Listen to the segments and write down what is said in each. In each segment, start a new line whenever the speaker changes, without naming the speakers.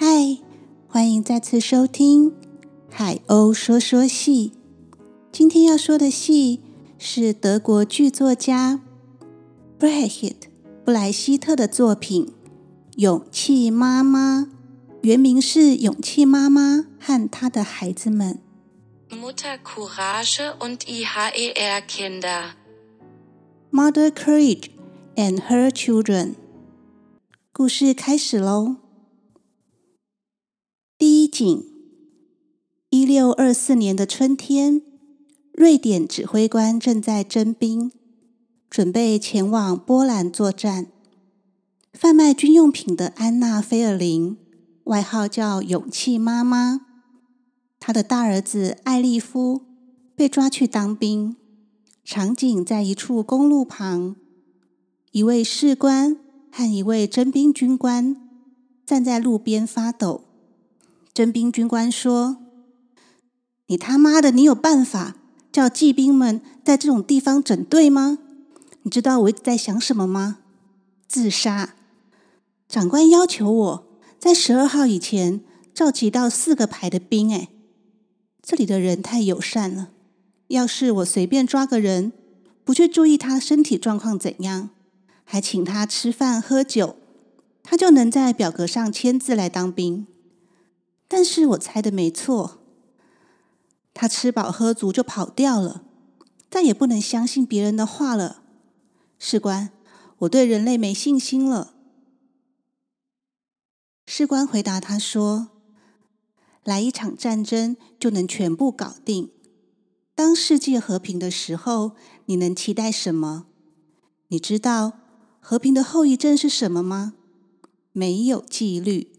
嗨，欢迎再次收听《海鸥说说戏》。今天要说的戏是德国剧作家 Brecht 布莱希特的作品《勇气妈妈》，原名是《勇气妈妈和她的孩子们》。
Mutter Courage und ihre Kinder。
Mother Courage and her children。故事开始喽。景，一六二四年的春天，瑞典指挥官正在征兵，准备前往波兰作战。贩卖军用品的安娜·菲尔林，外号叫“勇气妈妈”，她的大儿子艾利夫被抓去当兵。场景在一处公路旁，一位士官和一位征兵军官站在路边发抖。征兵军官说：“你他妈的，你有办法叫骑兵们在这种地方整队吗？你知道我一直在想什么吗？自杀！长官要求我在十二号以前召集到四个排的兵。哎，这里的人太友善了。要是我随便抓个人，不去注意他身体状况怎样，还请他吃饭喝酒，他就能在表格上签字来当兵。”但是我猜的没错，他吃饱喝足就跑掉了，再也不能相信别人的话了。士官，我对人类没信心了。士官回答他说：“来一场战争就能全部搞定。当世界和平的时候，你能期待什么？你知道和平的后遗症是什么吗？没有纪律。”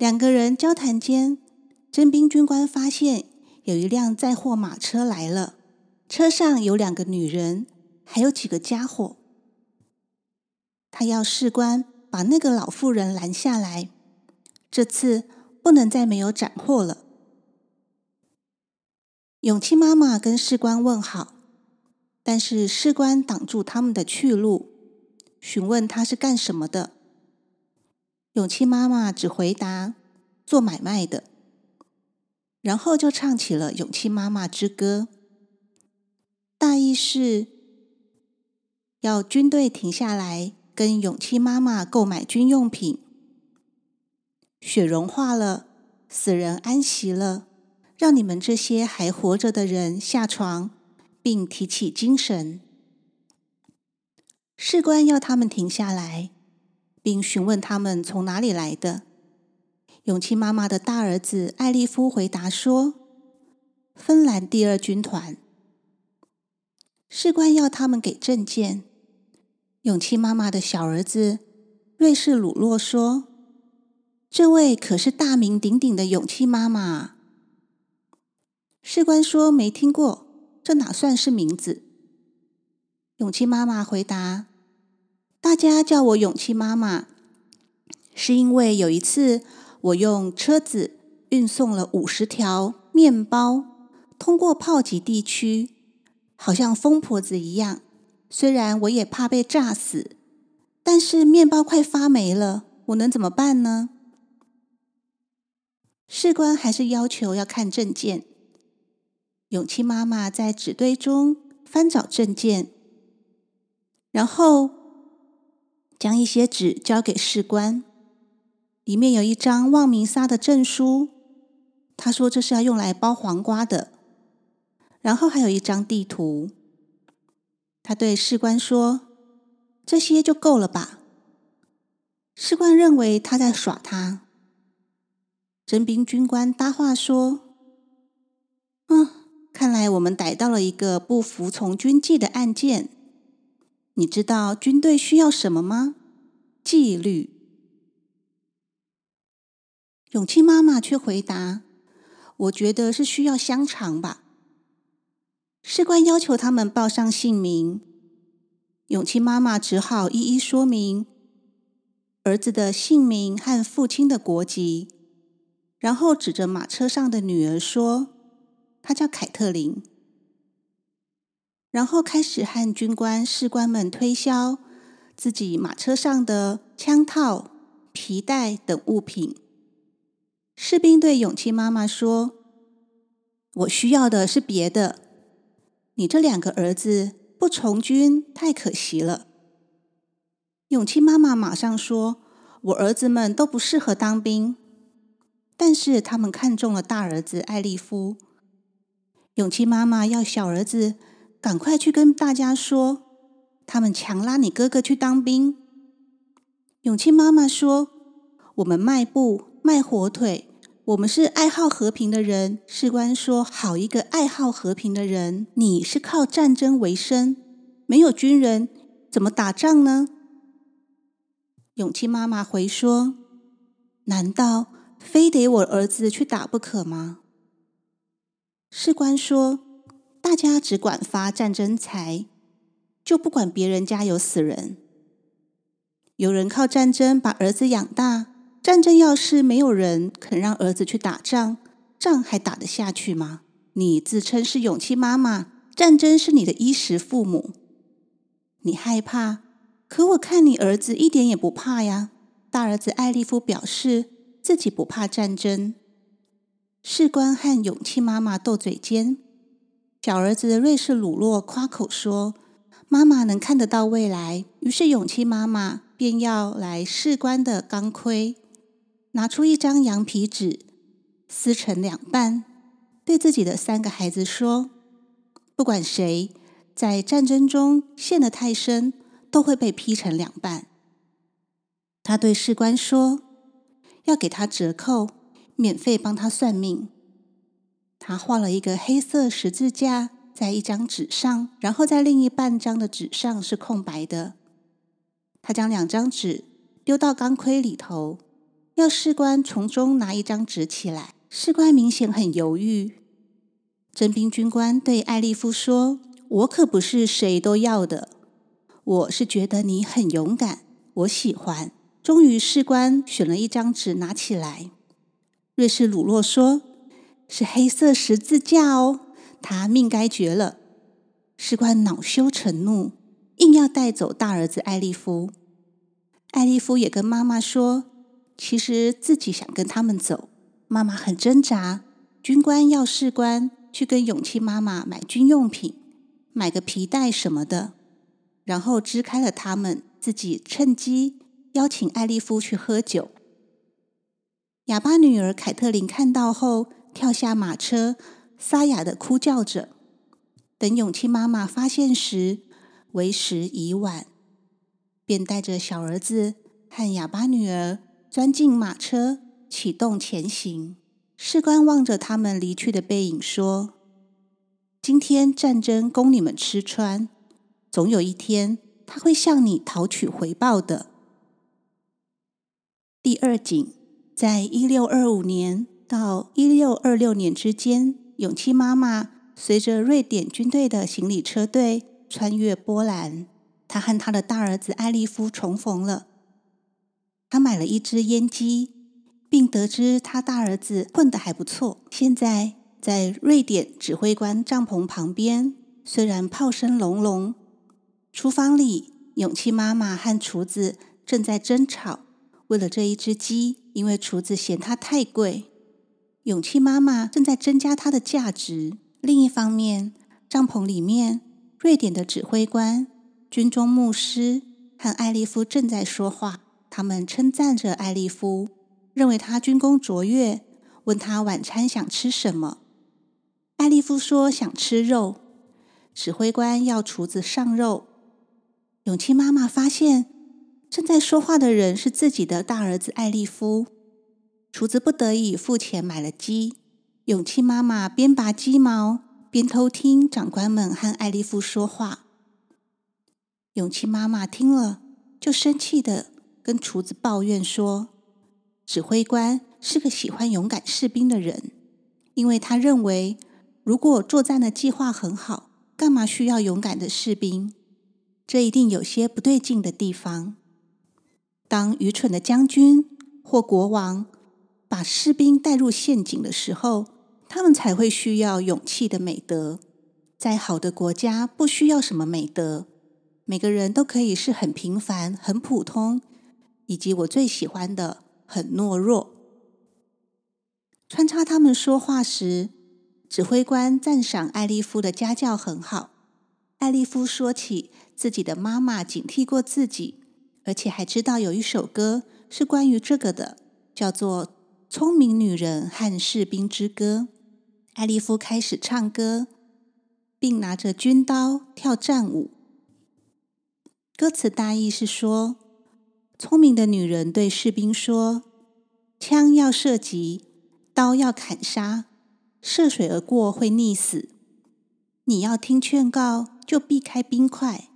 两个人交谈间，征兵军官发现有一辆载货马车来了，车上有两个女人，还有几个家伙。他要士官把那个老妇人拦下来，这次不能再没有斩获了。勇气妈妈跟士官问好，但是士官挡住他们的去路，询问他是干什么的。勇气妈妈只回答做买卖的，然后就唱起了《勇气妈妈之歌》，大意是要军队停下来跟勇气妈妈购买军用品。雪融化了，死人安息了，让你们这些还活着的人下床，并提起精神。士官要他们停下来。并询问他们从哪里来的。勇气妈妈的大儿子艾利夫回答说：“芬兰第二军团。”士官要他们给证件。勇气妈妈的小儿子瑞士鲁洛说：“这位可是大名鼎鼎的勇气妈妈。”士官说：“没听过，这哪算是名字？”勇气妈妈回答。大家叫我勇气妈妈，是因为有一次我用车子运送了五十条面包，通过炮击地区，好像疯婆子一样。虽然我也怕被炸死，但是面包快发霉了，我能怎么办呢？士官还是要求要看证件。勇气妈妈在纸堆中翻找证件，然后。将一些纸交给士官，里面有一张望弥撒的证书。他说这是要用来包黄瓜的。然后还有一张地图。他对士官说：“这些就够了吧？”士官认为他在耍他。征兵军官搭话说：“嗯，看来我们逮到了一个不服从军纪的案件。”你知道军队需要什么吗？纪律。勇气妈妈却回答：“我觉得是需要香肠吧。”士官要求他们报上姓名，勇气妈妈只好一一说明儿子的姓名和父亲的国籍，然后指着马车上的女儿说：“她叫凯特琳。”然后开始和军官、士官们推销自己马车上的枪套、皮带等物品。士兵对勇气妈妈说：“我需要的是别的。你这两个儿子不从军，太可惜了。”勇气妈妈马上说：“我儿子们都不适合当兵，但是他们看中了大儿子艾利夫。”勇气妈妈要小儿子赶快去跟大家说，他们强拉你哥哥去当兵。勇气妈妈说：“我们卖布卖火腿。”我们是爱好和平的人，士官说：“好一个爱好和平的人！你是靠战争为生，没有军人怎么打仗呢？”勇气妈妈回说：“难道非得我儿子去打不可吗？”士官说：“大家只管发战争财，就不管别人家有死人。有人靠战争把儿子养大。”战争要是没有人肯让儿子去打仗，仗还打得下去吗？你自称是勇气妈妈，战争是你的衣食父母。你害怕，可我看你儿子一点也不怕呀。大儿子艾利夫表示自己不怕战争。士官和勇气妈妈斗嘴尖，小儿子瑞士鲁洛夸口说：“妈妈能看得到未来。”于是勇气妈妈便要来士官的钢盔。拿出一张羊皮纸，撕成两半，对自己的三个孩子说：“不管谁在战争中陷得太深，都会被劈成两半。”他对士官说：“要给他折扣，免费帮他算命。”他画了一个黑色十字架在一张纸上，然后在另一半张的纸上是空白的。他将两张纸丢到钢盔里头。要士官从中拿一张纸起来，士官明显很犹豫。征兵军官对艾利夫说：“我可不是谁都要的，我是觉得你很勇敢，我喜欢。”终于，士官选了一张纸拿起来。瑞士鲁洛说：“是黑色十字架哦，他命该绝了。”士官恼羞成怒，硬要带走大儿子艾利夫。艾利夫也跟妈妈说。其实自己想跟他们走，妈妈很挣扎。军官要士官去跟勇气妈妈买军用品，买个皮带什么的，然后支开了他们，自己趁机邀请艾利夫去喝酒。哑巴女儿凯特琳看到后，跳下马车，沙哑的哭叫着。等勇气妈妈发现时，为时已晚，便带着小儿子和哑巴女儿。钻进马车，启动前行。士官望着他们离去的背影，说：“今天战争供你们吃穿，总有一天他会向你讨取回报的。”第二景，在一六二五年到一六二六年之间，勇气妈妈随着瑞典军队的行李车队穿越波兰，她和她的大儿子艾利夫重逢了。他买了一支烟机，并得知他大儿子混得还不错。现在在瑞典指挥官帐篷旁边，虽然炮声隆隆，厨房里勇气妈妈和厨子正在争吵，为了这一只鸡，因为厨子嫌它太贵，勇气妈妈正在增加它的价值。另一方面，帐篷里面，瑞典的指挥官、军中牧师和艾利夫正在说话。他们称赞着艾利夫，认为他军功卓越，问他晚餐想吃什么。艾利夫说想吃肉。指挥官要厨子上肉。勇气妈妈发现正在说话的人是自己的大儿子艾利夫。厨子不得已付钱买了鸡。勇气妈妈边拔鸡毛边偷听长官们和艾利夫说话。勇气妈妈听了就生气的。跟厨子抱怨说：“指挥官是个喜欢勇敢士兵的人，因为他认为，如果作战的计划很好，干嘛需要勇敢的士兵？这一定有些不对劲的地方。当愚蠢的将军或国王把士兵带入陷阱的时候，他们才会需要勇气的美德。再好的国家不需要什么美德，每个人都可以是很平凡、很普通。”以及我最喜欢的很懦弱。穿插他们说话时，指挥官赞赏艾利夫的家教很好。艾利夫说起自己的妈妈警惕过自己，而且还知道有一首歌是关于这个的，叫做《聪明女人和士兵之歌》。艾丽夫开始唱歌，并拿着军刀跳战舞。歌词大意是说：聪明的女人对士兵说，枪要射击。刀要砍杀，涉水而过会溺死。你要听劝告，就避开冰块。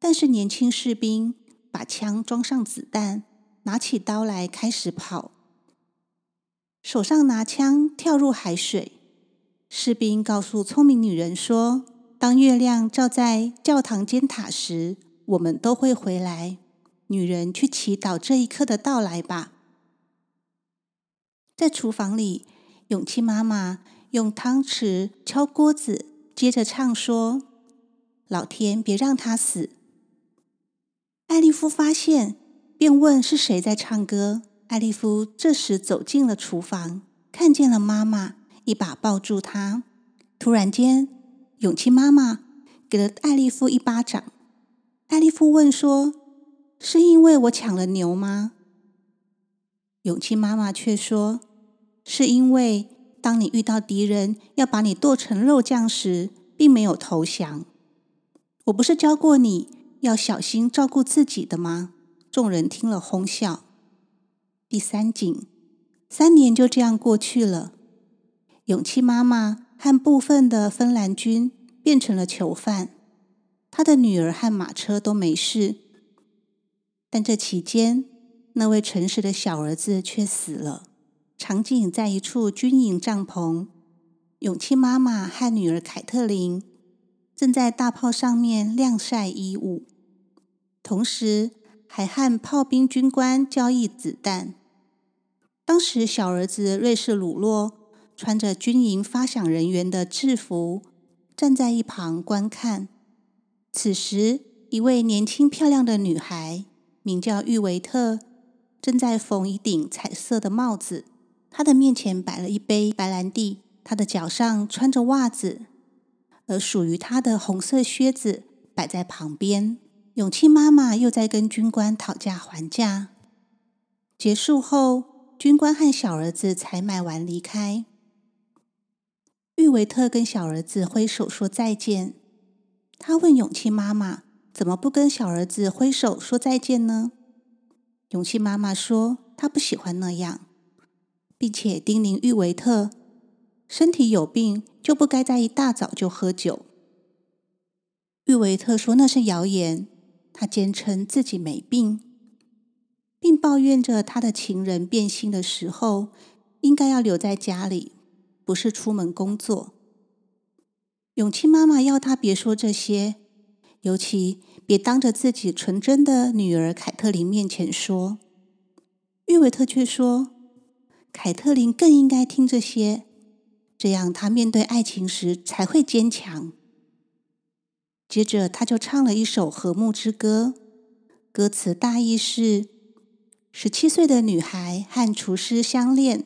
但是年轻士兵把枪装上子弹，拿起刀来开始跑，手上拿枪跳入海水。士兵告诉聪明女人说：“当月亮照在教堂尖塔时，我们都会回来。女人去祈祷这一刻的到来吧。”在厨房里，勇气妈妈用汤匙敲锅子，接着唱说：“老天，别让他死。”艾莉夫发现，便问是谁在唱歌。艾莉夫这时走进了厨房，看见了妈妈，一把抱住她。突然间，勇气妈妈给了艾莉夫一巴掌。艾莉夫问说：“是因为我抢了牛吗？”勇气妈妈却说。是因为当你遇到敌人要把你剁成肉酱时，并没有投降。我不是教过你要小心照顾自己的吗？众人听了哄笑。第三景，三年就这样过去了。勇气妈妈和部分的芬兰军变成了囚犯，她的女儿和马车都没事，但这期间，那位诚实的小儿子却死了。场景在一处军营帐篷，勇气妈妈和女儿凯特琳正在大炮上面晾晒衣物，同时还和炮兵军官交易子弹。当时，小儿子瑞士鲁洛穿着军营发饷人员的制服，站在一旁观看。此时，一位年轻漂亮的女孩，名叫玉维特，正在缝一顶彩色的帽子。他的面前摆了一杯白兰地，他的脚上穿着袜子，而属于他的红色靴子摆在旁边。勇气妈妈又在跟军官讨价还价。结束后，军官和小儿子才买完离开。玉维特跟小儿子挥手说再见。他问勇气妈妈：“怎么不跟小儿子挥手说再见呢？”勇气妈妈说：“他不喜欢那样。”并且叮咛玉维特，身体有病就不该在一大早就喝酒。玉维特说那是谣言，他坚称自己没病，并抱怨着他的情人变心的时候应该要留在家里，不是出门工作。勇气妈妈要他别说这些，尤其别当着自己纯真的女儿凯特琳面前说。郁维特却说。凯特琳更应该听这些，这样她面对爱情时才会坚强。接着，他就唱了一首和睦之歌，歌词大意是：十七岁的女孩和厨师相恋，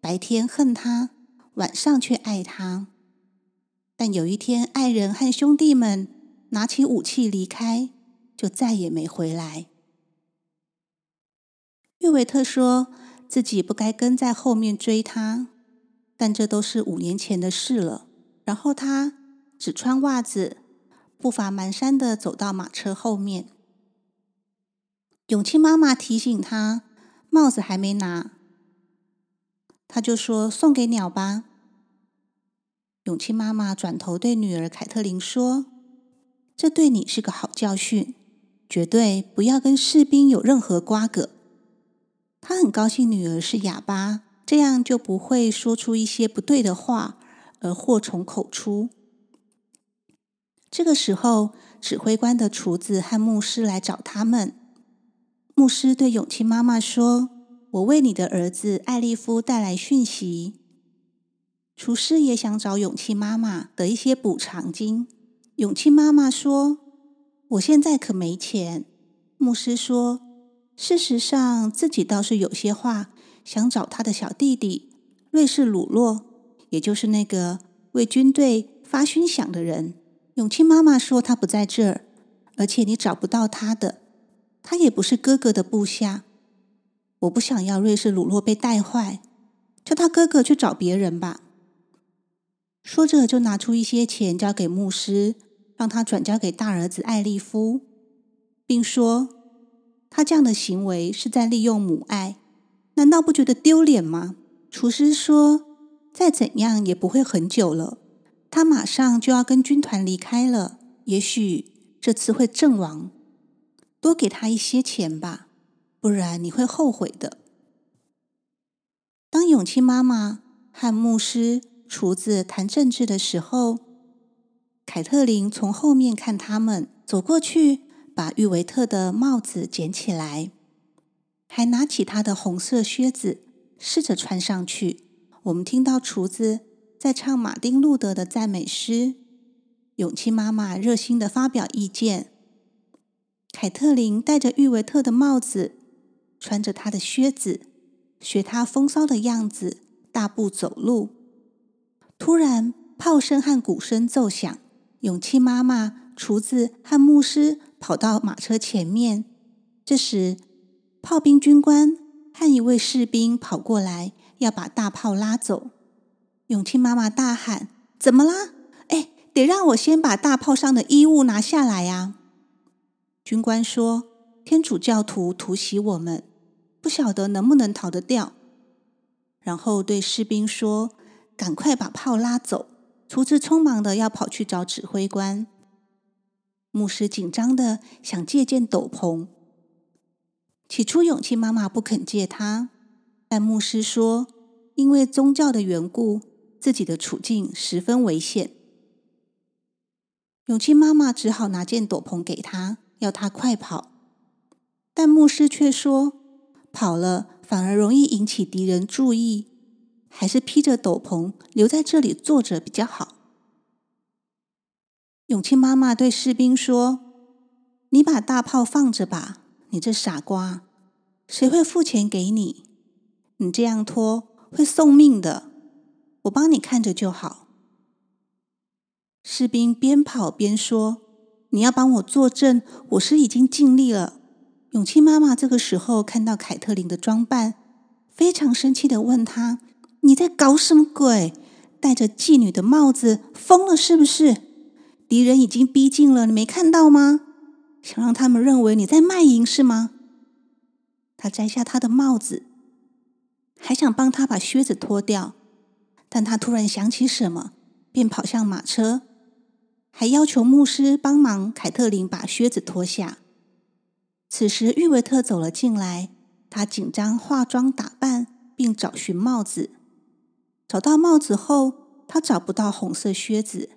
白天恨他，晚上却爱他。但有一天，爱人和兄弟们拿起武器离开，就再也没回来。约维特说。自己不该跟在后面追他，但这都是五年前的事了。然后他只穿袜子，步伐蹒跚地走到马车后面。勇气妈妈提醒他，帽子还没拿，他就说：“送给鸟吧。”勇气妈妈转头对女儿凯特琳说：“这对你是个好教训，绝对不要跟士兵有任何瓜葛。”他很高兴女儿是哑巴，这样就不会说出一些不对的话而祸从口出。这个时候，指挥官的厨子和牧师来找他们。牧师对勇气妈妈说：“我为你的儿子艾利夫带来讯息。”厨师也想找勇气妈妈得一些补偿金。勇气妈妈说：“我现在可没钱。”牧师说。事实上，自己倒是有些话想找他的小弟弟瑞士鲁洛，也就是那个为军队发军饷的人。永清妈妈说他不在这儿，而且你找不到他的，他也不是哥哥的部下。我不想要瑞士鲁洛被带坏，叫他哥哥去找别人吧。说着，就拿出一些钱交给牧师，让他转交给大儿子艾利夫，并说他这样的行为是在利用母爱，难道不觉得丢脸吗？厨师说，再怎样也不会很久了，他马上就要跟军团离开了，也许这次会阵亡，多给他一些钱吧。不然你会后悔的。当永清妈妈和牧师、厨子谈政治的时候，凯特琳从后面看他们走过去，把玉维特的帽子捡起来，还拿起他的红色靴子试着穿上去。我们听到厨子在唱马丁路德的赞美诗，永清妈妈热心的发表意见，凯特琳戴着郁维特的帽子。穿着他的靴子，学他风骚的样子，大步走路。突然，炮声和鼓声奏响，永清妈妈、厨子和牧师跑到马车前面。这时，炮兵军官和一位士兵跑过来，要把大炮拉走。永清妈妈大喊：“怎么啦？哎，得让我先把大炮上的衣物拿下来呀！”军官说：“天主教徒突袭我们。”不晓得能不能逃得掉，然后对士兵说：“赶快把炮拉走。”厨子匆忙的要跑去找指挥官。牧师紧张的想借件斗篷。起初，永清妈妈不肯借他，但牧师说：“因为宗教的缘故，自己的处境十分危险。”永清妈妈只好拿件斗篷给他，要他快跑。但牧师却说。跑了反而容易引起敌人注意，还是披着斗篷留在这里坐着比较好。永清妈妈对士兵说：“你把大炮放着吧，你这傻瓜，谁会付钱给你？你这样拖会送命的，我帮你看着就好。”士兵边跑边说：“你要帮我作证，我是已经尽力了。”永清妈妈这个时候看到凯特琳的装扮，非常生气的问她：“你在搞什么鬼？戴着妓女的帽子，疯了是不是？敌人已经逼近了，你没看到吗？想让他们认为你在卖淫是吗？”她摘下她的帽子，还想帮她把靴子脱掉，但她突然想起什么，便跑向马车，还要求牧师帮忙凯特琳把靴子脱下。此时，郁维特走了进来。他紧张化妆打扮，并找寻帽子。找到帽子后，他找不到红色靴子，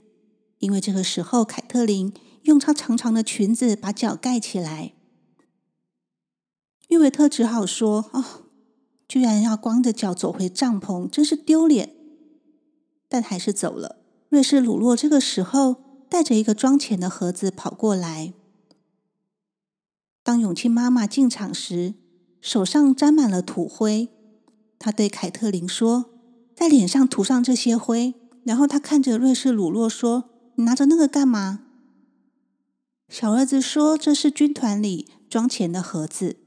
因为这个时候凯特琳用她长长的裙子把脚盖起来。郁维特只好说：“哦，居然要光着脚走回帐篷，真是丢脸。”但还是走了。瑞士鲁洛这个时候带着一个装钱的盒子跑过来。当永清妈妈进场时，手上沾满了土灰。她对凯特琳说：“在脸上涂上这些灰。”然后她看着瑞士鲁洛说：“你拿着那个干嘛？”小儿子说：“这是军团里装钱的盒子。”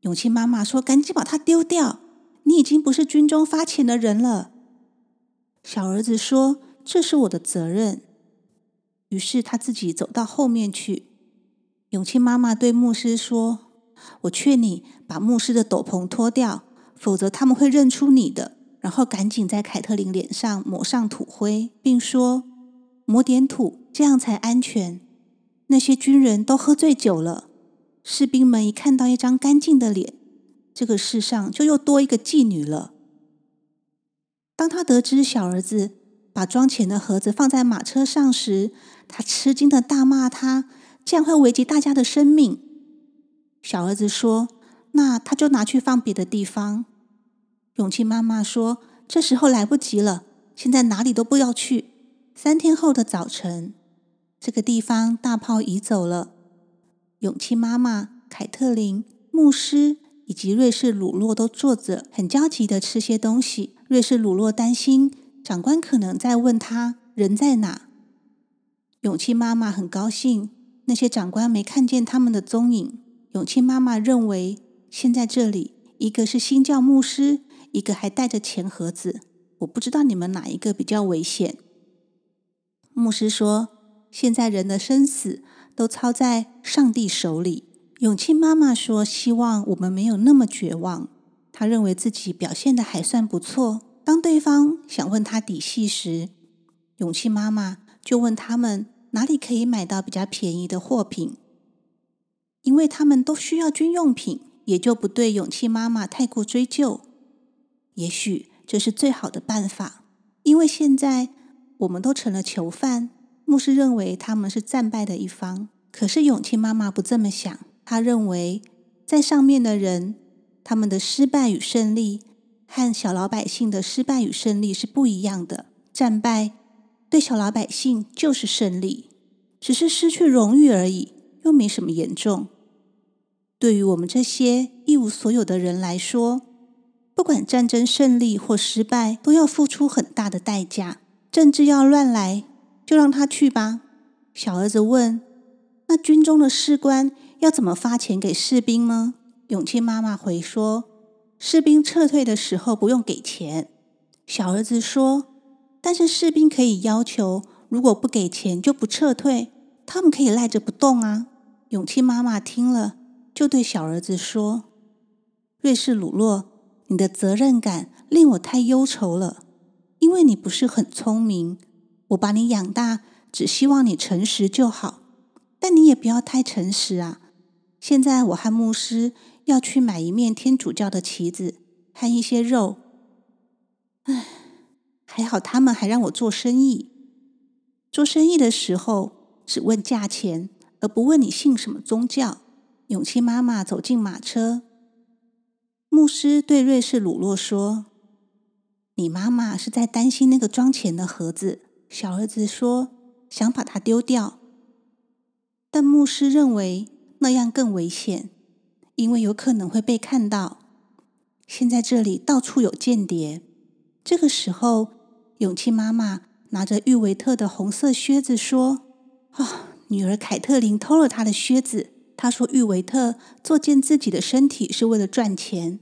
永清妈妈说：“赶紧把它丢掉！你已经不是军中发钱的人了。”小儿子说：“这是我的责任。”于是他自己走到后面去。永清妈妈对牧师说：“我劝你把牧师的斗篷脱掉，否则他们会认出你的。”然后赶紧在凯特琳脸上抹上土灰，并说：“抹点土，这样才安全。”那些军人都喝醉酒了。士兵们一看到一张干净的脸，这个世上就又多一个妓女了。当他得知小儿子把装钱的盒子放在马车上时，他吃惊的大骂他。这样会危及大家的生命。小儿子说：“那他就拿去放别的地方。”勇气妈妈说：“这时候来不及了，现在哪里都不要去。三天后的早晨，这个地方大炮移走了。勇气妈妈、凯特琳、牧师以及瑞士鲁洛都坐着，很焦急地吃些东西。瑞士鲁洛担心长官可能在问他人在哪。永庆妈妈很高兴，那些长官没看见他们的踪影。永庆妈妈认为，现在这里一个是新教牧师，一个还带着钱盒子。我不知道你们哪一个比较危险。牧师说：“现在人的生死都操在上帝手里。”永庆妈妈说：“希望我们没有那么绝望。”她认为自己表现的还算不错。当对方想问他底细时，勇气妈妈就问他们哪里可以买到比较便宜的货品，因为他们都需要军用品，也就不对勇气妈妈太过追究。也许这是最好的办法，因为现在我们都成了囚犯。牧师认为他们是战败的一方，可是勇气妈妈不这么想。她认为在上面的人，他们的失败与胜利和小老百姓的失败与胜利是不一样的。战败对小老百姓就是胜利，只是失去荣誉而已，又没什么严重。对于我们这些一无所有的人来说，不管战争胜利或失败，都要付出很大的代价。政治要乱来，就让他去吧。小儿子问：“那军中的士官要怎么发钱给士兵吗？”永庆妈妈回说：“士兵撤退的时候不用给钱。”小儿子说：“但是士兵可以要求，如果不给钱就不撤退。他们可以赖着不动啊。”勇气妈妈听了，就对小儿子说：“瑞士鲁洛，你的责任感令我太忧愁了，因为你不是很聪明。我把你养大，只希望你诚实就好，但你也不要太诚实啊。现在我和牧师。”要去买一面天主教的旗子和一些肉。唉，还好他们还让我做生意。做生意的时候只问价钱，而不问你信什么宗教。永庆妈妈走进马车，牧师对瑞士鲁洛说：“你妈妈是在担心那个装钱的盒子。”小儿子说：“想把它丢掉。”但牧师认为那样更危险。因为有可能会被看到，现在这里到处有间谍。这个时候，勇气妈妈拿着玉维特的红色靴子说：“啊、哦，女儿凯特琳偷了他的靴子。她说玉维特作践自己的身体是为了赚钱，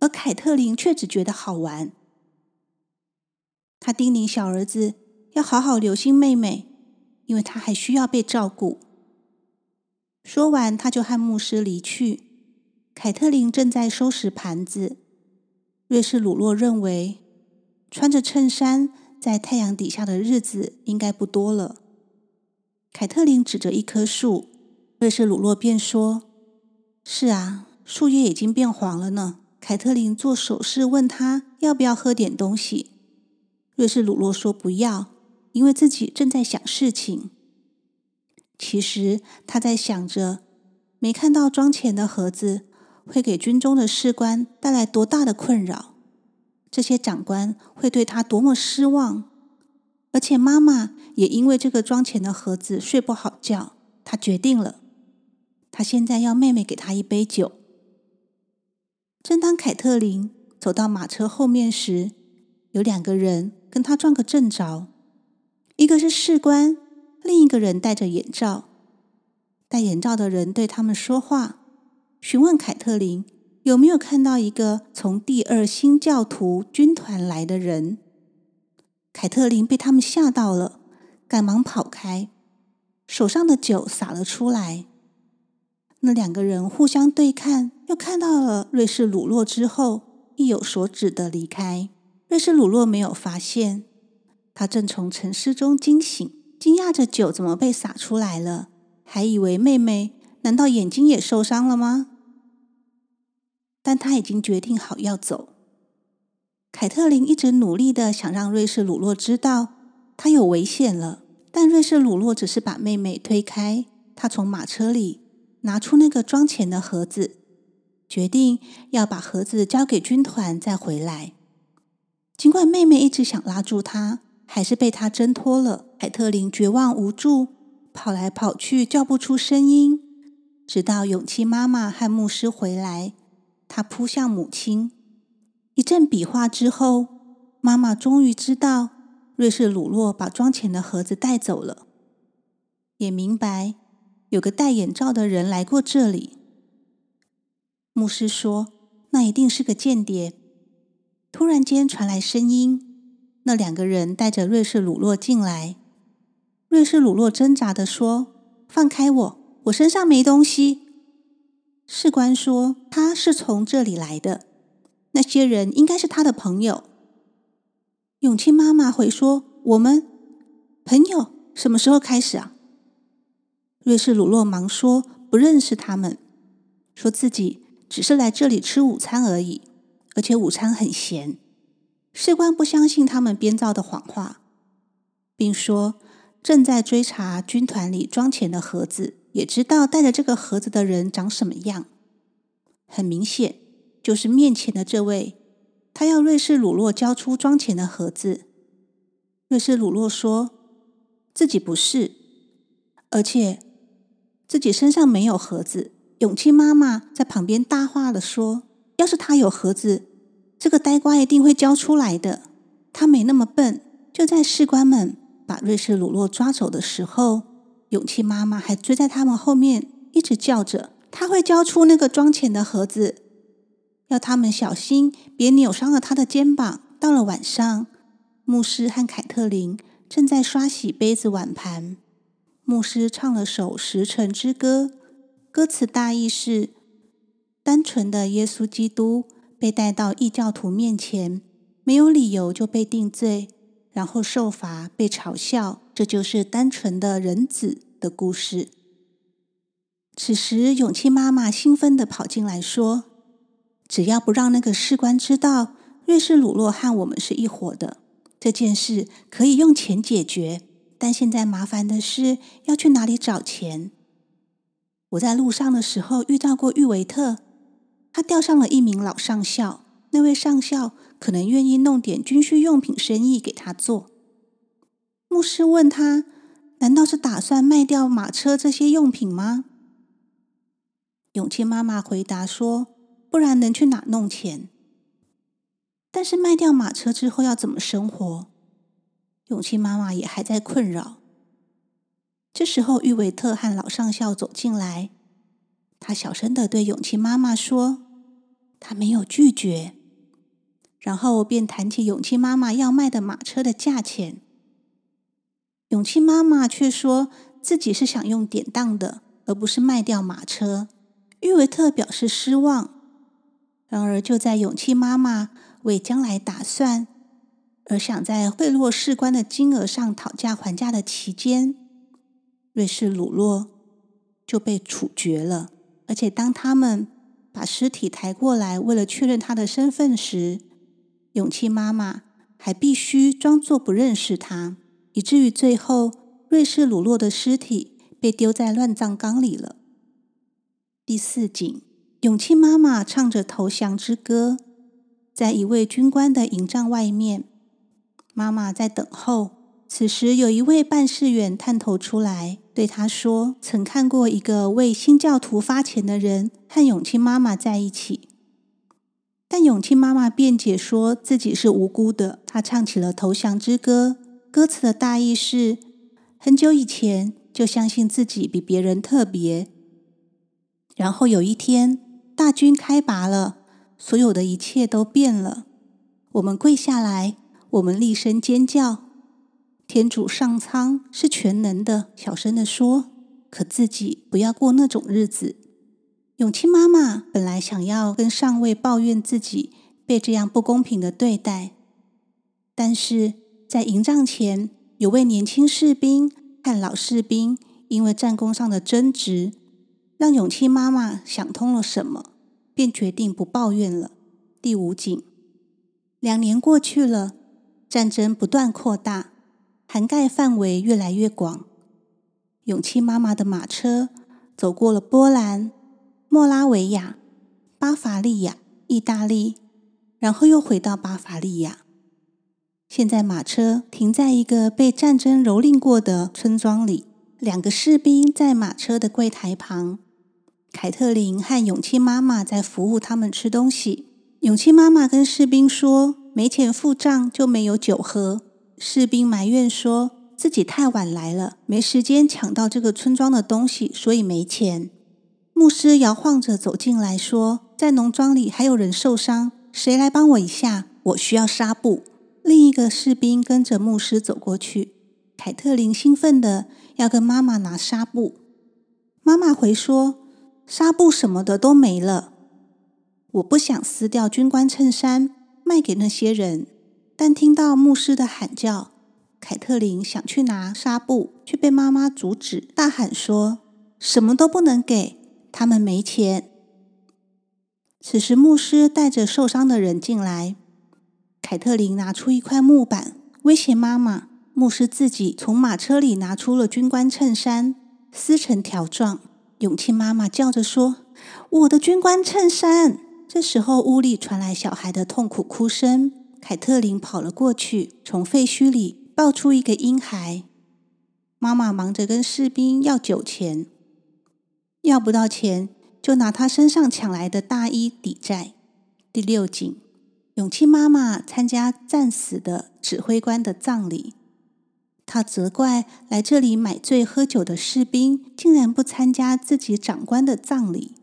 而凯特琳却只觉得好玩。”她叮咛小儿子要好好留心妹妹，因为她还需要被照顾。说完，他就和牧师离去。凯特琳正在收拾盘子。瑞士鲁洛认为，穿着衬衫在太阳底下的日子应该不多了。凯特琳指着一棵树，瑞士鲁洛便说：“是啊，树叶已经变黄了呢。”凯特琳做手势问他要不要喝点东西。瑞士鲁洛说不要，因为自己正在想事情。其实他在想着，没看到装钱的盒子。会给军中的士官带来多大的困扰？这些长官会对他多么失望？而且妈妈也因为这个装钱的盒子睡不好觉。他决定了，他现在要妹妹给他一杯酒。正当凯特琳走到马车后面时，有两个人跟他撞个正着，一个是士官，另一个人戴着眼罩。戴眼罩的人对他们说话。询问凯特琳有没有看到一个从第二新教徒军团来的人。凯特琳被他们吓到了，赶忙跑开，手上的酒洒了出来。那两个人互相对看，又看到了瑞士鲁洛之后，意有所指的离开。瑞士鲁洛没有发现，他正从沉思中惊醒，惊讶着酒怎么被洒出来了，还以为妹妹。难道眼睛也受伤了吗？但他已经决定好要走。凯特琳一直努力的想让瑞士鲁洛知道他有危险了，但瑞士鲁洛只是把妹妹推开。他从马车里拿出那个装钱的盒子，决定要把盒子交给军团再回来。尽管妹妹一直想拉住他，还是被他挣脱了。凯特琳绝望无助，跑来跑去，叫不出声音。直到勇气妈妈和牧师回来，她扑向母亲。一阵比划之后，妈妈终于知道瑞士鲁洛把装钱的盒子带走了，也明白有个戴眼罩的人来过这里。牧师说：“那一定是个间谍。”突然间传来声音，那两个人带着瑞士鲁洛进来。瑞士鲁洛挣扎的说：“放开我，我身上没东西。”士官说：“他是从这里来的，那些人应该是他的朋友。”永清妈妈回说：“我们朋友什么时候开始啊？”瑞士鲁洛忙说：“不认识他们，说自己只是来这里吃午餐而已，而且午餐很咸。”士官不相信他们编造的谎话，并说。正在追查军团里装钱的盒子，也知道带着这个盒子的人长什么样。很明显，就是面前的这位。他要瑞士鲁洛交出装钱的盒子。瑞士鲁洛说自己不是，而且自己身上没有盒子。永清妈妈在旁边大话的说：“要是他有盒子，这个呆瓜一定会交出来的。他没那么笨。”就在士官们。把瑞士鲁洛抓走的时候，勇气妈妈还追在他们后面，一直叫着：“他会交出那个装钱的盒子，要他们小心，别扭伤了他的肩膀。”到了晚上，牧师和凯特琳正在刷洗杯子碗盘。牧师唱了首《时辰之歌》，歌词大意是：单纯的耶稣基督被带到异教徒面前，没有理由就被定罪。然后受罚，被嘲笑，这就是单纯的人子的故事。此时，勇气妈妈兴奋地跑进来说：“只要不让那个士官知道瑞士鲁洛和我们是一伙的，这件事可以用钱解决。但现在麻烦的是要去哪里找钱？我在路上的时候遇到过玉维特，他钓上了一名老上校。那位上校。”可能愿意弄点军需用品生意给他做。牧师问他：“难道是打算卖掉马车这些用品吗？”永清妈妈回答说：“不然能去哪弄钱？但是卖掉马车之后要怎么生活？”永清妈妈也还在困扰。这时候，玉维特和老上校走进来，他小声的对永清妈妈说：“他没有拒绝。”然后便谈起永清妈妈要卖的马车的价钱。永清妈妈却说自己是想用典当的，而不是卖掉马车。郁维特表示失望。然而，就在永清妈妈为将来打算，而想在贿赂士官的金额上讨价还价的期间，瑞士鲁洛就被处决了。而且，当他们把尸体抬过来，为了确认他的身份时，勇气妈妈还必须装作不认识他，以至于最后瑞士鲁洛的尸体被丢在乱葬岗里了。第四景，永琪妈妈唱着投降之歌，在一位军官的营帐外面，妈妈在等候。此时，有一位办事员探头出来，对他说：“曾看过一个为新教徒发钱的人和永琪妈妈在一起。”但永清妈妈辩解说自己是无辜的。她唱起了投降之歌，歌词的大意是：很久以前就相信自己比别人特别，然后有一天大军开拔了，所有的一切都变了。我们跪下来，我们厉声尖叫。天主上苍是全能的，小声的说。可自己不要过那种日子。永清妈妈本来想要跟上尉抱怨自己被这样不公平的对待，但是在营帐前有位年轻士兵和老士兵因为战功上的争执，让勇气妈妈想通了什么，便决定不抱怨了。第五景，两年过去了，战争不断扩大，涵盖范围越来越广。勇气妈妈的马车走过了波兰。莫拉维亚、巴伐利亚、意大利，然后又回到巴伐利亚。现在马车停在一个被战争蹂躏过的村庄里，两个士兵在马车的柜台旁，凯特琳和勇气妈妈在服务他们吃东西。勇气妈妈跟士兵说：“没钱付账，就没有酒喝。”士兵埋怨说自己太晚来了，没时间抢到这个村庄的东西，所以没钱。牧师摇晃着走进来说：“在农庄里还有人受伤，谁来帮我一下？我需要纱布。”另一个士兵跟着牧师走过去。凯特琳兴奋的要跟妈妈拿纱布，妈妈回说：“纱布什么的都没了。”我不想撕掉军官衬衫卖给那些人，但听到牧师的喊叫，凯特琳想去拿纱布，却被妈妈阻止，大喊说：“什么都不能给，他们没钱。”此时，牧师带着受伤的人进来，凯特琳拿出一块木板，威胁妈妈。牧师自己从马车里拿出了军官衬衫，撕成条状。永庆妈妈叫着说：“我的军官衬衫！”这时候，屋里传来小孩的痛苦哭声。凯特琳跑了过去，从废墟里抱出一个婴孩。妈妈忙着跟士兵要酒钱，要不到钱就拿他身上抢来的大衣抵债。第六景，永庆妈妈参加战死的指挥官的葬礼，她责怪来这里买醉喝酒的士兵竟然不参加自己长官的葬礼。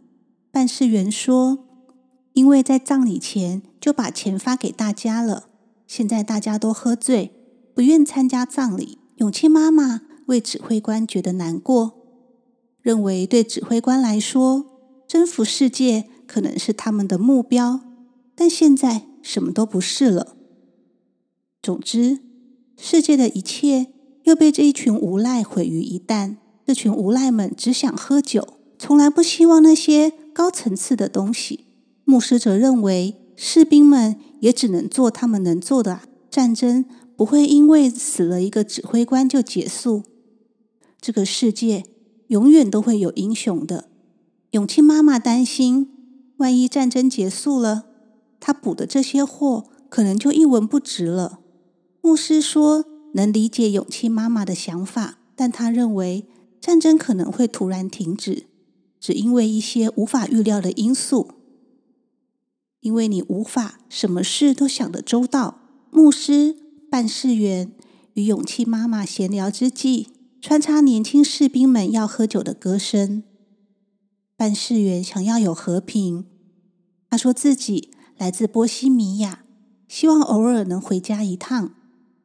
办事员说。因为在葬礼前就把钱发给大家了，现在大家都喝醉，不愿参加葬礼。永庆妈妈为指挥官觉得难过，认为对指挥官来说，征服世界可能是他们的目标，但现在什么都不是了。总之，世界的一切又被这一群无赖毁于一旦。这群无赖们只想喝酒，从来不希望那些高层次的东西。牧师则认为，士兵们也只能做他们能做的。战争不会因为死了一个指挥官就结束。这个世界永远都会有英雄的。永庆妈妈担心，万一战争结束了，他补的这些货可能就一文不值了。牧师说，能理解勇气妈妈的想法，但他认为战争可能会突然停止，只因为一些无法预料的因素。因为你无法什么事都想得周到。牧师、办事员与勇气妈妈闲聊之际，穿插年轻士兵们要喝酒的歌声。办事员想要有和平，他说自己来自波西米亚，希望偶尔能回家一趟。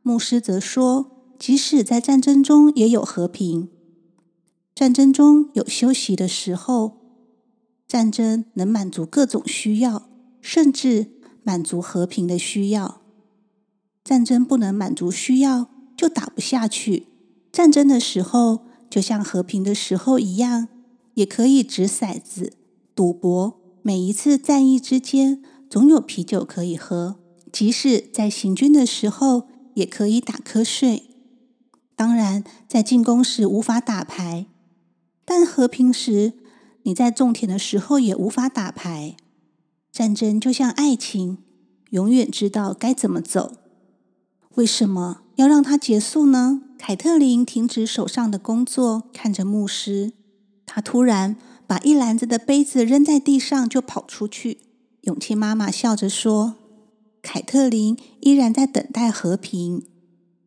牧师则说，即使在战争中也有和平，战争中有休息的时候，战争能满足各种需要。甚至满足和平的需要。战争不能满足需要，就打不下去。战争的时候，就像和平的时候一样，也可以掷骰子、赌博。每一次战役之间，总有啤酒可以喝。即使在行军的时候，也可以打瞌睡。当然，在进攻时无法打牌，但和平时，你在种田的时候也无法打牌。战争就像爱情，永远知道该怎么走。为什么要让它结束呢？凯特琳停止手上的工作，看着牧师。她突然把一篮子的杯子扔在地上，就跑出去。永庆妈妈笑着说：“凯特琳依然在等待和平，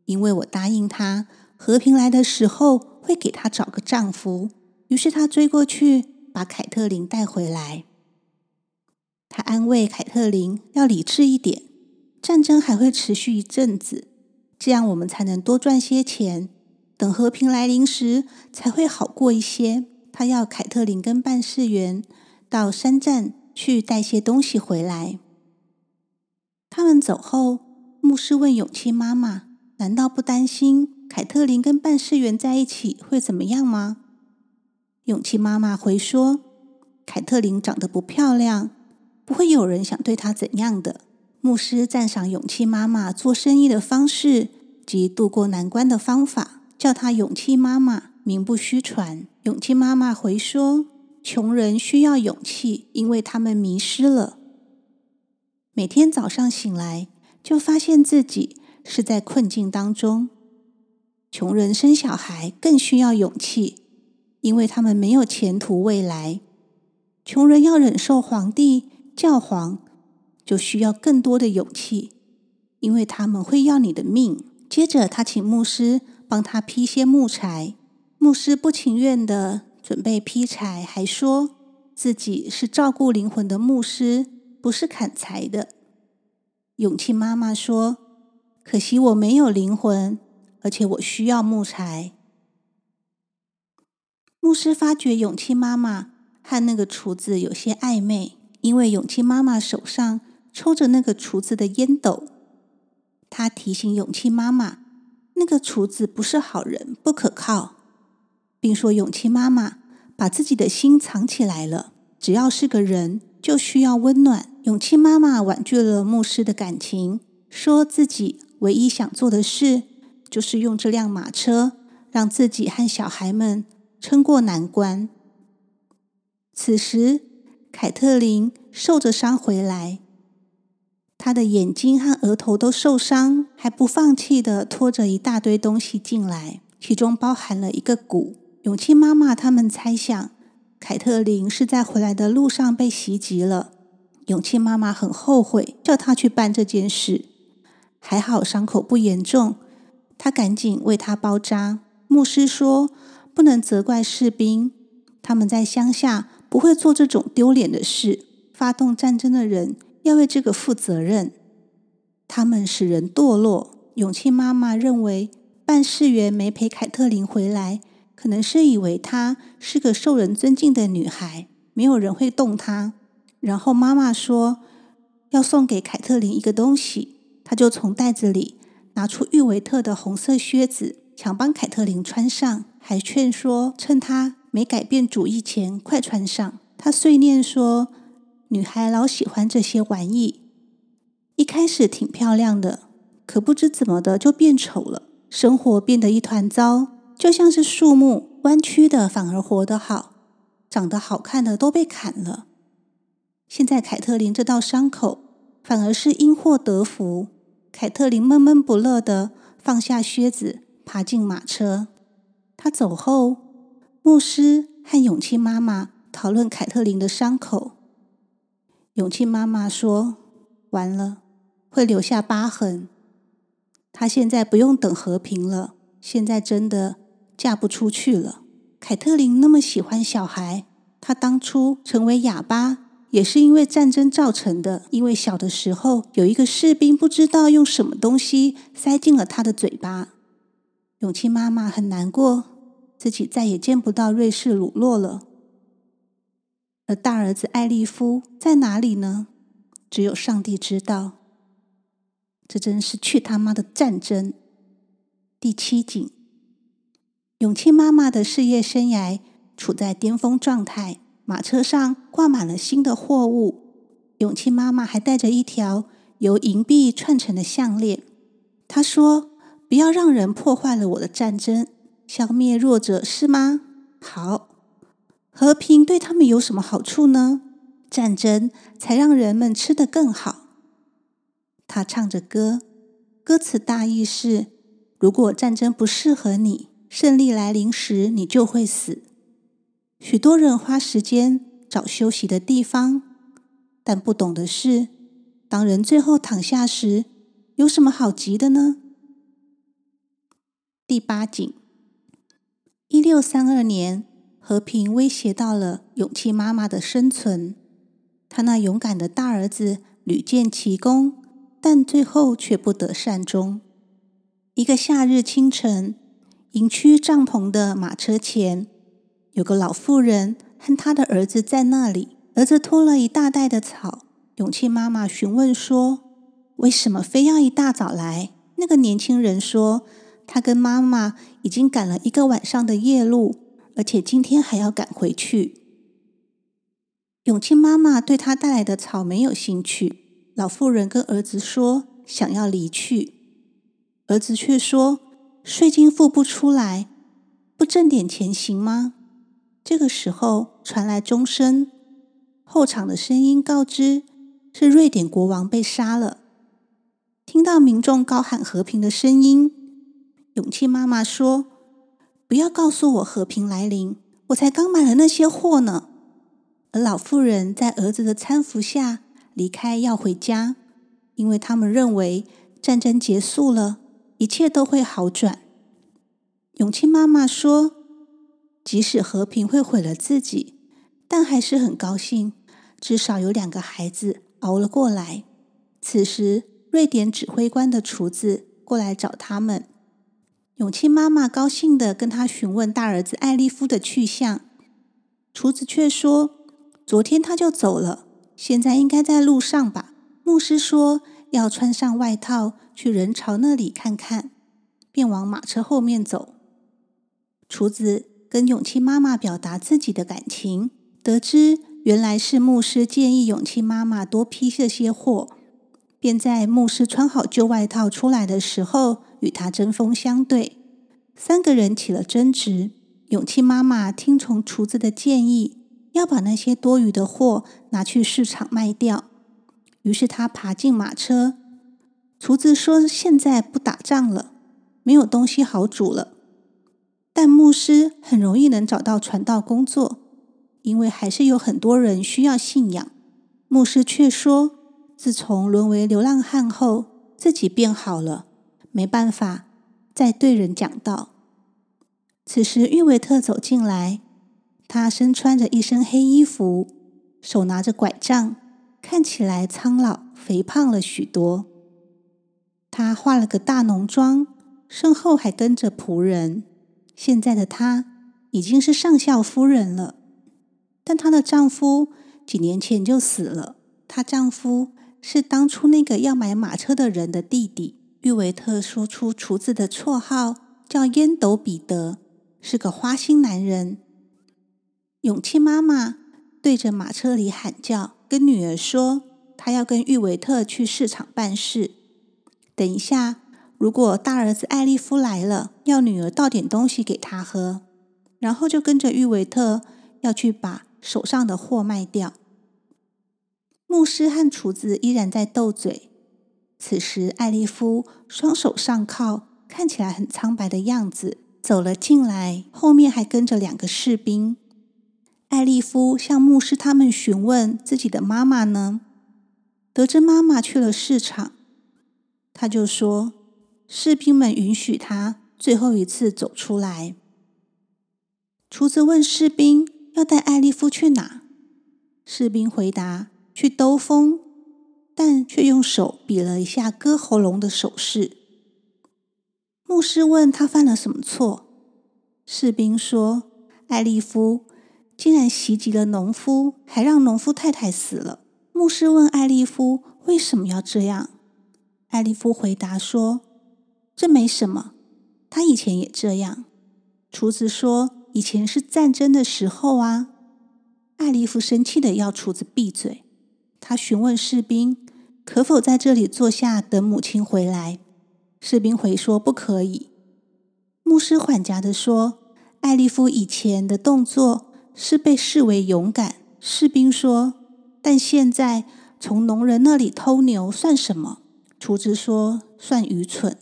因为我答应她，和平来的时候会给她找个丈夫。”于是她追过去，把凯特琳带回来。他安慰凯特琳要理智一点，战争还会持续一阵子，这样我们才能多赚些钱，等和平来临时才会好过一些。他要凯特琳跟办事员到山站去带些东西回来。他们走后，牧师问勇气妈妈：“难道不担心凯特琳跟办事员在一起会怎么样吗？”勇气妈妈回说：“凯特琳长得不漂亮。”不会有人想对她怎样的。牧师赞赏勇气妈妈做生意的方式及度过难关的方法，叫她勇气妈妈名不虚传。勇气妈妈回说：“穷人需要勇气，因为他们迷失了。每天早上醒来，就发现自己是在困境当中。穷人生小孩更需要勇气，因为他们没有前途未来。”穷人要忍受皇帝、教皇，就需要更多的勇气，因为他们会要你的命。”接着，他请牧师帮他劈些木柴。牧师不情愿的准备劈柴，还说自己是照顾灵魂的牧师，不是砍柴的。勇气妈妈说：“可惜我没有灵魂，而且我需要木材。”牧师发觉勇气妈妈和那个厨子有些暧昧，因为勇气妈妈手上抽着那个厨子的烟斗。他提醒勇气妈妈，那个厨子不是好人，不可靠，并说勇气妈妈把自己的心藏起来了，只要是个人就需要温暖。勇气妈妈婉拒了牧师的感情，说自己唯一想做的事就是用这辆马车让自己和小孩们撑过难关。此时，凯特琳受着伤回来。他的眼睛和额头都受伤，还不放弃的拖着一大堆东西进来，其中包含了一个鼓。勇气妈妈他们猜想，凯特琳是在回来的路上被袭击了。勇气妈妈很后悔，叫他去办这件事。还好伤口不严重，他赶紧为他包扎。牧师说，不能责怪士兵，他们在乡下不会做这种丢脸的事。发动战争的人。要为这个负责任，他们使人堕落。勇气妈妈认为，办事员没陪凯特琳回来，可能是以为她是个受人尊敬的女孩，没有人会动她。然后妈妈说要送给凯特琳一个东西，她就从袋子里拿出玉维特的红色靴子，想帮凯特琳穿上，还劝说趁她没改变主意前快穿上。她碎念说。女孩老喜欢这些玩意，一开始挺漂亮的，可不知怎么的就变丑了。生活变得一团糟，就像是树木，弯曲的反而活得好，长得好看的都被砍了。现在凯特琳这道伤口反而是因祸得福。凯特琳闷闷不乐的放下靴子，爬进马车。她走后，牧师和勇气妈妈讨论凯特琳的伤口。勇气妈妈说：“完了，会留下疤痕。她现在不用等和平了，现在真的嫁不出去了。”凯特琳那么喜欢小孩，她当初成为哑巴也是因为战争造成的。因为小的时候有一个士兵不知道用什么东西塞进了他的嘴巴。勇气妈妈很难过，自己再也见不到瑞士鲁洛了。而大儿子艾利夫在哪里呢？只有上帝知道。这真是去他妈的战争！第七景，勇气妈妈的事业生涯处在巅峰状态，马车上挂满了新的货物。勇气妈妈还带着一条由银币串成的项链。她说：“不要让人破坏了我的战争，消灭弱者，是吗？”好。和平对他们有什么好处呢？战争才让人们吃得更好。他唱着歌，歌词大意是：如果战争不适合你，胜利来临时你就会死。许多人花时间找休息的地方，但不懂的是，当人最后躺下时，有什么好急的呢？第八景，一六三二年。和平威胁到了勇气妈妈的生存，他那勇敢的大儿子屡建奇功，但最后却不得善终。一个夏日清晨，营区帐篷的马车前，有个老妇人和她的儿子在那里。儿子拖了一大袋的草，勇气妈妈询问说：“为什么非要一大早来？”那个年轻人说：“他跟妈妈已经赶了一个晚上的夜路。”而且今天还要赶回去。勇气妈妈对她带来的草没有兴趣。老妇人跟儿子说想要离去，儿子却说税金付不出来，不挣点钱行吗？这个时候传来钟声，后场的声音告知是瑞典国王被杀了。听到民众高喊和平的声音，勇气妈妈说。不要告诉我和平来临，我才刚买了那些货呢。而老妇人在儿子的搀扶下离开，要回家，因为他们认为战争结束了，一切都会好转。永庆妈妈说：“即使和平会毁了自己，但还是很高兴，至少有两个孩子熬了过来。”此时，瑞典指挥官的厨子过来找他们。永庆妈妈高兴地跟他询问大儿子艾利夫的去向，厨子却说：“昨天他就走了，现在应该在路上吧。”牧师说：“要穿上外套去人潮那里看看。”便往马车后面走。厨子跟勇气妈妈表达自己的感情，得知原来是牧师建议勇气妈妈多批这些货。便在牧师穿好旧外套出来的时候，与他针锋相对，三个人起了争执。勇气妈妈听从厨子的建议，要把那些多余的货拿去市场卖掉。于是他爬进马车。厨子说：“现在不打仗了，没有东西好煮了。”但牧师很容易能找到传道工作，因为还是有很多人需要信仰。牧师却说。自从沦为流浪汉后，自己变好了，没办法再对人讲道。此时，郁维特走进来，他身穿着一身黑衣服，手拿着拐杖，看起来苍老、肥胖了许多。她化了个大浓妆，身后还跟着仆人。现在的她已经是上校夫人了，但她的丈夫几年前就死了。她丈夫。是当初那个要买马车的人的弟弟。郁维特说出厨子的绰号叫烟斗彼得，是个花心男人。勇气妈妈对着马车里喊叫，跟女儿说：“她要跟郁维特去市场办事。等一下，如果大儿子艾利夫来了，要女儿倒点东西给他喝。”然后就跟着玉维特要去把手上的货卖掉。牧师和厨子依然在斗嘴。此时，艾利夫双手上铐，看起来很苍白的样子，走了进来，后面还跟着两个士兵。艾利夫向牧师他们询问自己的妈妈呢？得知妈妈去了市场，他就说：“士兵们允许他最后一次走出来。”厨子问士兵要带艾利夫去哪？士兵回答。去兜风，但却用手比了一下割喉咙的手势。牧师问他犯了什么错，士兵说：“艾利夫竟然袭击了农夫，还让农夫太太死了。”牧师问艾利夫为什么要这样，艾利夫回答说：“这没什么，他以前也这样。”厨子说：“以前是战争的时候啊。”艾利夫生气的要厨子闭嘴。他询问士兵可否在这里坐下等母亲回来。士兵回说不可以。牧师缓颊的说：“艾利夫以前的动作是被视为勇敢。”士兵说：“但现在从农人那里偷牛算什么？”厨子说：“算愚蠢。”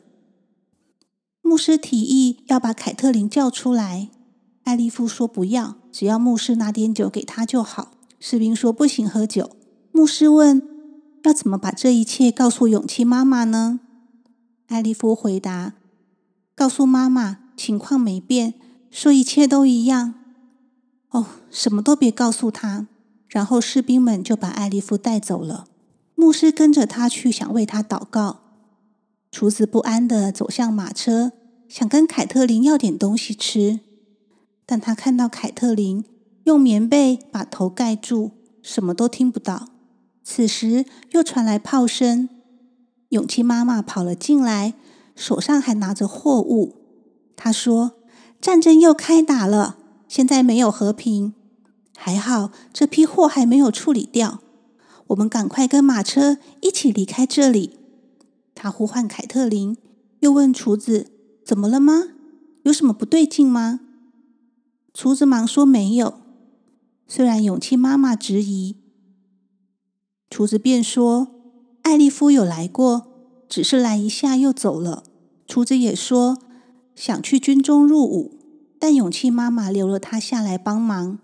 牧师提议要把凯特琳叫出来。艾利夫说：“不要，只要牧师拿点酒给他就好。”士兵说：“不行，喝酒。”牧师问：“要怎么把这一切告诉勇气妈妈呢？”艾利夫回答：“告诉妈妈情况没变，说一切都一样。哦，什么都别告诉他。”然后士兵们就把艾利夫带走了。牧师跟着他去，想为他祷告。厨子不安地走向马车，想跟凯特琳要点东西吃，但他看到凯特琳用棉被把头盖住，什么都听不到。此时又传来炮声，勇气妈妈跑了进来，手上还拿着货物。她说：“战争又开打了，现在没有和平。还好这批货还没有处理掉，我们赶快跟马车一起离开这里。”他呼唤凯特琳，又问厨子：“怎么了吗？有什么不对劲吗？”厨子忙说：“没有。”虽然勇气妈妈质疑。厨子便说：“艾利夫有来过，只是来一下又走了。”厨子也说想去军中入伍，但勇气妈妈留了他下来帮忙。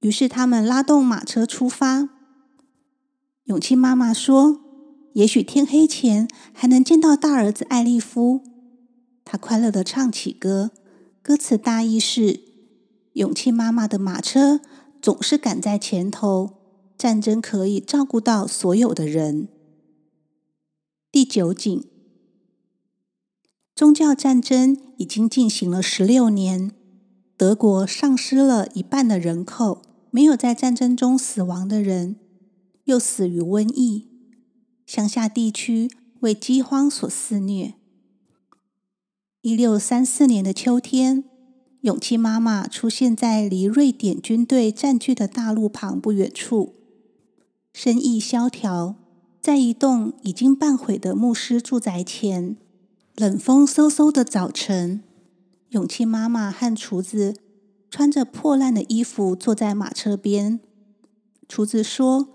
于是他们拉动马车出发。永庆妈妈说：“也许天黑前还能见到大儿子艾利夫。”他快乐地唱起歌，歌词大意是：永庆妈妈的马车总是赶在前头，战争可以照顾到所有的人。第九景，宗教战争已经进行了十六年，德国丧失了一半的人口，没有在战争中死亡的人，又死于瘟疫。乡下地区为饥荒所肆虐。一六三四年的秋天，勇气妈妈出现在离瑞典军队占据的大路旁不远处，生意萧条。在一栋已经半毁的牧师住宅前，冷风嗖嗖的早晨，勇气妈妈和厨子穿着破烂的衣服坐在马车边。厨子说：“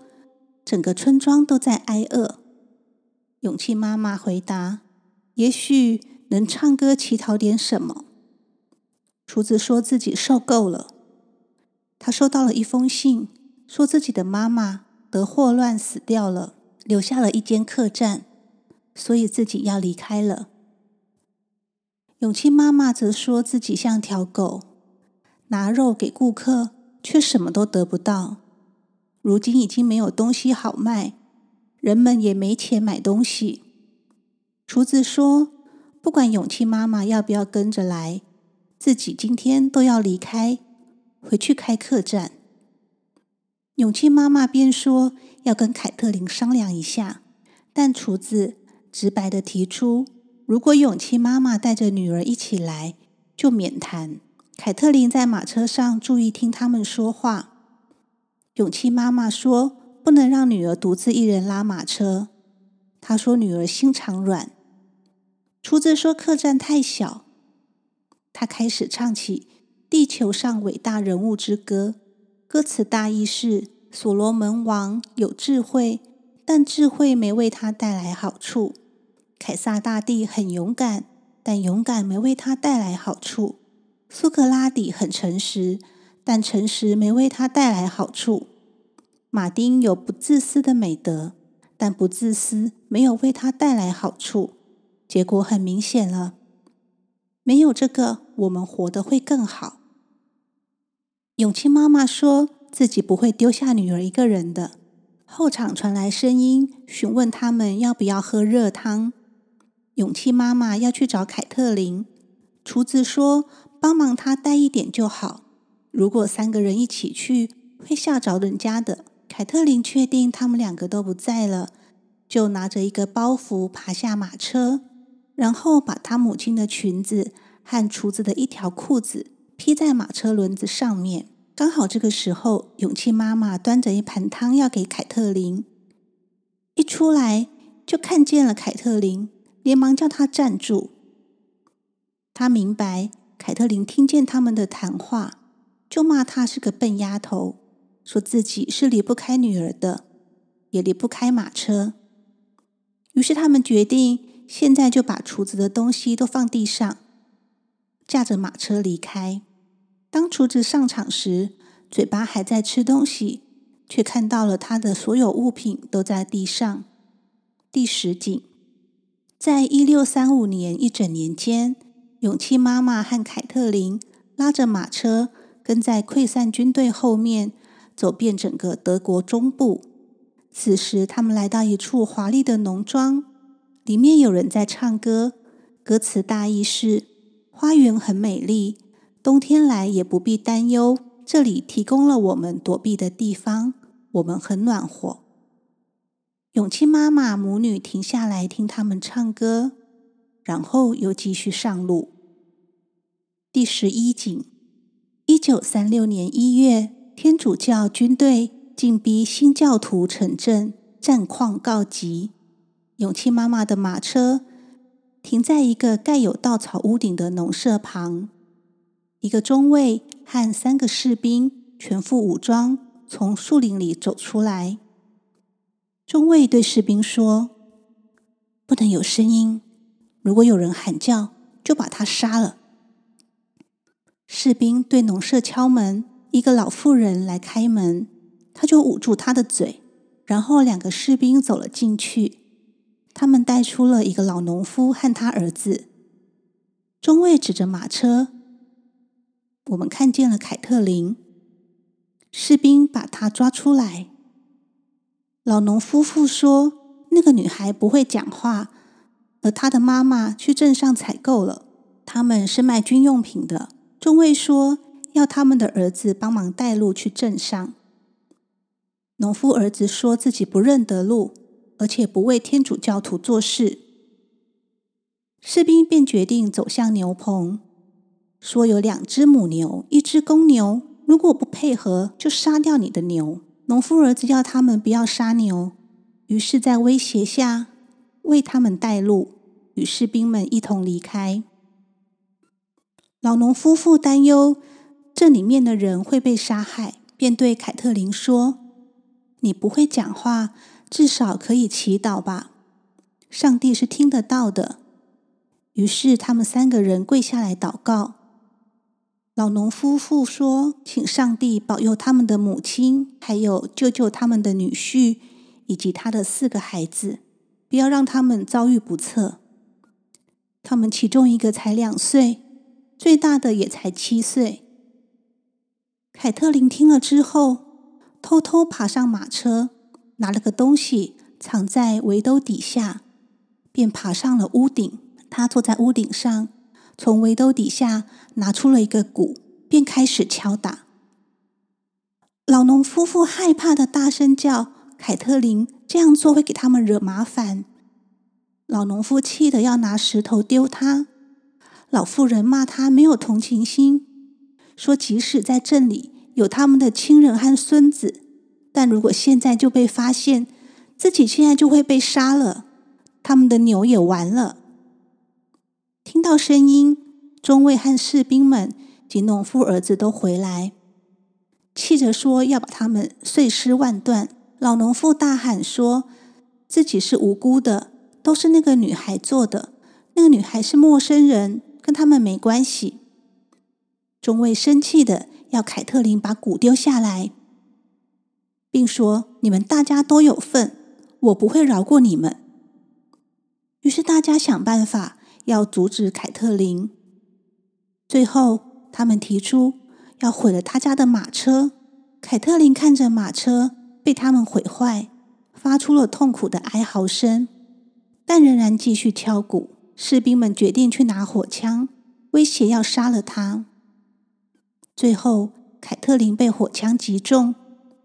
整个村庄都在挨饿。”永庆妈妈回答：“也许能唱歌乞讨点什么。”厨子说自己受够了。他收到了一封信，说自己的妈妈得霍乱死掉了。留下了一间客栈，所以自己要离开了。永庆妈妈则说自己像条狗，拿肉给顾客，却什么都得不到。如今已经没有东西好卖，人们也没钱买东西。厨子说，不管勇气妈妈要不要跟着来，自己今天都要离开，回去开客栈。勇气妈妈便说。要跟凯特琳商量一下，但厨子直白的提出，如果勇气妈妈带着女儿一起来，就免谈。凯特琳在马车上注意听他们说话。永庆妈妈说，不能让女儿独自一人拉马车。她说女儿心肠软。厨子说客栈太小。她开始唱起地球上伟大人物之歌，歌词大意是。所罗门王有智慧，但智慧没为他带来好处。凯撒大帝很勇敢，但勇敢没为他带来好处。苏格拉底很诚实，但诚实没为他带来好处。马丁有不自私的美德，但不自私没有为他带来好处。结果很明显了，没有这个，我们活得会更好。永庆妈妈说。自己不会丢下女儿一个人的。后场传来声音，询问他们要不要喝热汤。勇气妈妈要去找凯特琳，厨子说帮忙她带一点就好。如果三个人一起去，会吓着人家的。凯特琳确定他们两个都不在了，就拿着一个包袱爬下马车，然后把她母亲的裙子和厨子的一条裤子披在马车轮子上面。刚好这个时候，勇气妈妈端着一盘汤要给凯特琳，一出来就看见了凯特琳，连忙叫她站住。她明白凯特琳听见他们的谈话，就骂她是个笨丫头，说自己是离不开女儿的，也离不开马车。于是他们决定现在就把厨子的东西都放地上，驾着马车离开。当厨子上场时，嘴巴还在吃东西，却看到了他的所有物品都在地上。第十景，在一六三五年一整年间，勇气妈妈和凯特琳拉着马车，跟在溃散军队后面，走遍整个德国中部。此时，他们来到一处华丽的农庄，里面有人在唱歌，歌词大意是：花园很美丽。冬天来也不必担忧，这里提供了我们躲避的地方，我们很暖和。永庆妈妈母女停下来听他们唱歌，然后又继续上路。第十一景：一九三六年一月，天主教军队进逼新教徒城镇，战况告急。永庆妈妈的马车停在一个盖有稻草屋顶的农舍旁。一个中尉和三个士兵全副武装从树林里走出来。中尉对士兵说：“不能有声音，如果有人喊叫，就把他杀了。”士兵对农舍敲门，一个老妇人来开门，他就捂住她的嘴，然后两个士兵走了进去。他们带出了一个老农夫和他儿子。中尉指着马车，我们看见了凯特琳。士兵把她抓出来。老农夫妇说，那个女孩不会讲话，而她的妈妈去镇上采购了。他们是卖军用品的。中尉说，要他们的儿子帮忙带路去镇上。农夫儿子说自己不认得路，而且不为天主教徒做事。士兵便决定走向牛棚，说有两只母牛，一只公牛，如果不配合，就杀掉你的牛。农夫儿子要他们不要杀牛，于是，在威胁下为他们带路，与士兵们一同离开。老农夫妇担忧这里面的人会被杀害，便对凯特琳说：“你不会讲话，至少可以祈祷吧？上帝是听得到的。”于是他们三个人跪下来祷告。老农夫妇说：“请上帝保佑他们的母亲，还有救救他们的女婿以及他的四个孩子，不要让他们遭遇不测。他们其中一个才两岁。”最大的也才七岁。凯特琳听了之后，偷偷爬上马车，拿了个东西藏在围兜底下，便爬上了屋顶。他坐在屋顶上，从围兜底下拿出了一个鼓，便开始敲打。老农夫妇害怕的大声叫：“凯特琳这样做会给他们惹麻烦。”老农夫气得要拿石头丢他。老妇人骂他没有同情心，说即使在镇里有他们的亲人和孙子，但如果现在就被发现，自己现在就会被杀了，他们的牛也完了。听到声音，中尉和士兵们及农夫儿子都回来，气着说要把他们碎尸万段。老农妇大喊说自己是无辜的，都是那个女孩做的，那个女孩是陌生人。跟他们没关系。中尉生气的要凯特琳把鼓丢下来，并说：“你们大家都有份，我不会饶过你们。”于是大家想办法要阻止凯特琳。最后，他们提出要毁了他家的马车。凯特琳看着马车被他们毁坏，发出了痛苦的哀嚎声，但仍然继续敲鼓。士兵们决定去拿火枪，威胁要杀了他。最后，凯特琳被火枪击中，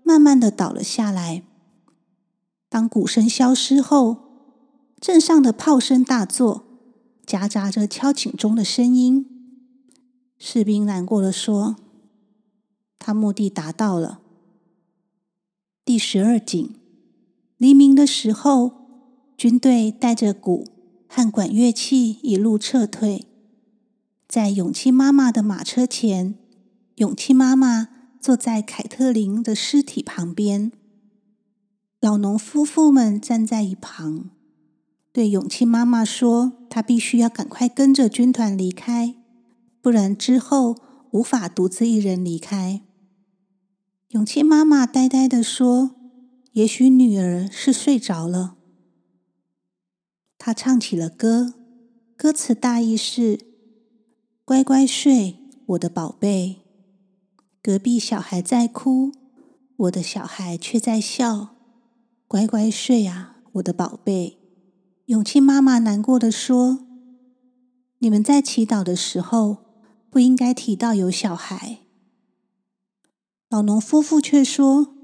慢慢的倒了下来。当鼓声消失后，镇上的炮声大作，夹杂着敲警钟的声音。士兵难过的说：“他目的达到了。”第十二景，黎明的时候，军队带着鼓。和管乐器一路撤退，在勇气妈妈的马车前，勇气妈妈坐在凯特琳的尸体旁边。老农夫妇们站在一旁，对勇气妈妈说：“她必须要赶快跟着军团离开，不然之后无法独自一人离开。”勇气妈妈呆呆地说：“也许女儿是睡着了。”他唱起了歌，歌词大意是：“乖乖睡，我的宝贝。隔壁小孩在哭，我的小孩却在笑。乖乖睡啊，我的宝贝。”永庆妈妈难过的说：“你们在祈祷的时候，不应该提到有小孩。”老农夫妇却说：“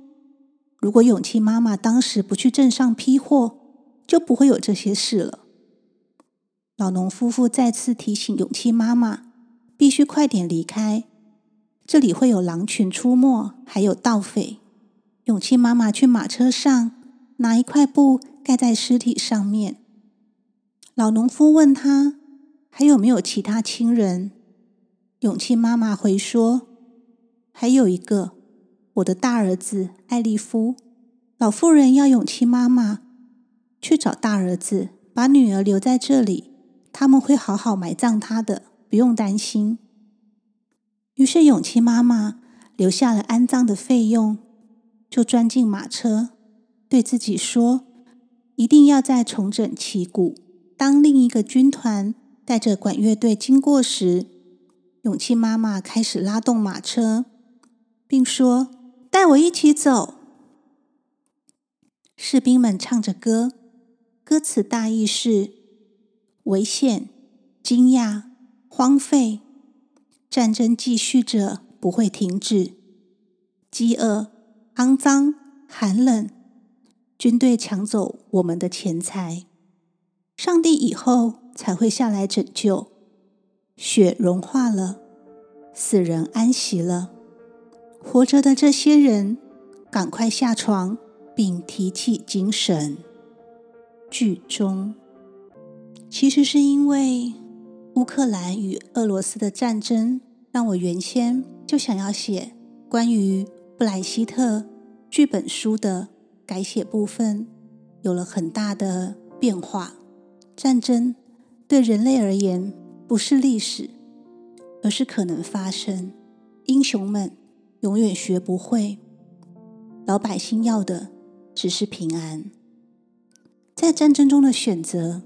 如果永庆妈妈当时不去镇上批货。”就不会有这些事了。老农夫妇再次提醒勇气妈妈，必须快点离开，这里会有狼群出没，还有盗匪。勇气妈妈去马车上拿一块布盖在尸体上面。老农夫问他还有没有其他亲人，勇气妈妈回说还有一个，我的大儿子艾利夫。老妇人要勇气妈妈。去找大儿子，把女儿留在这里，他们会好好埋葬她的，不用担心。于是勇气妈妈留下了安葬的费用，就钻进马车，对自己说：“一定要再重整旗鼓。”当另一个军团带着管乐队经过时，勇气妈妈开始拉动马车，并说：“带我一起走。”士兵们唱着歌，歌词大意是：危险、惊讶、荒废，战争继续着。不会停止。饥饿、肮脏、寒冷，军队抢走我们的钱财，上帝以后才会下来拯救。雪融化了，死人安息了，活着的这些人，赶快下床，并提起精神。剧终。其实是因为乌克兰与俄罗斯的战争，让我原先。就想要写关于布莱希特剧本书的改写部分，有了很大的变化。战争对人类而言不是历史，而是可能发生。英雄们永远学不会，老百姓要的只是平安。在战争中的选择，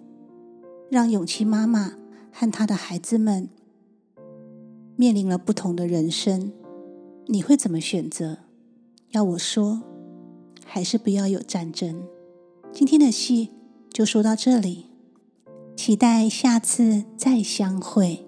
让勇气妈妈和她的孩子们。面临了不同的人生，你会怎么选择？要我说，还是不要有战争。今天的戏就说到这里，期待下次再相会。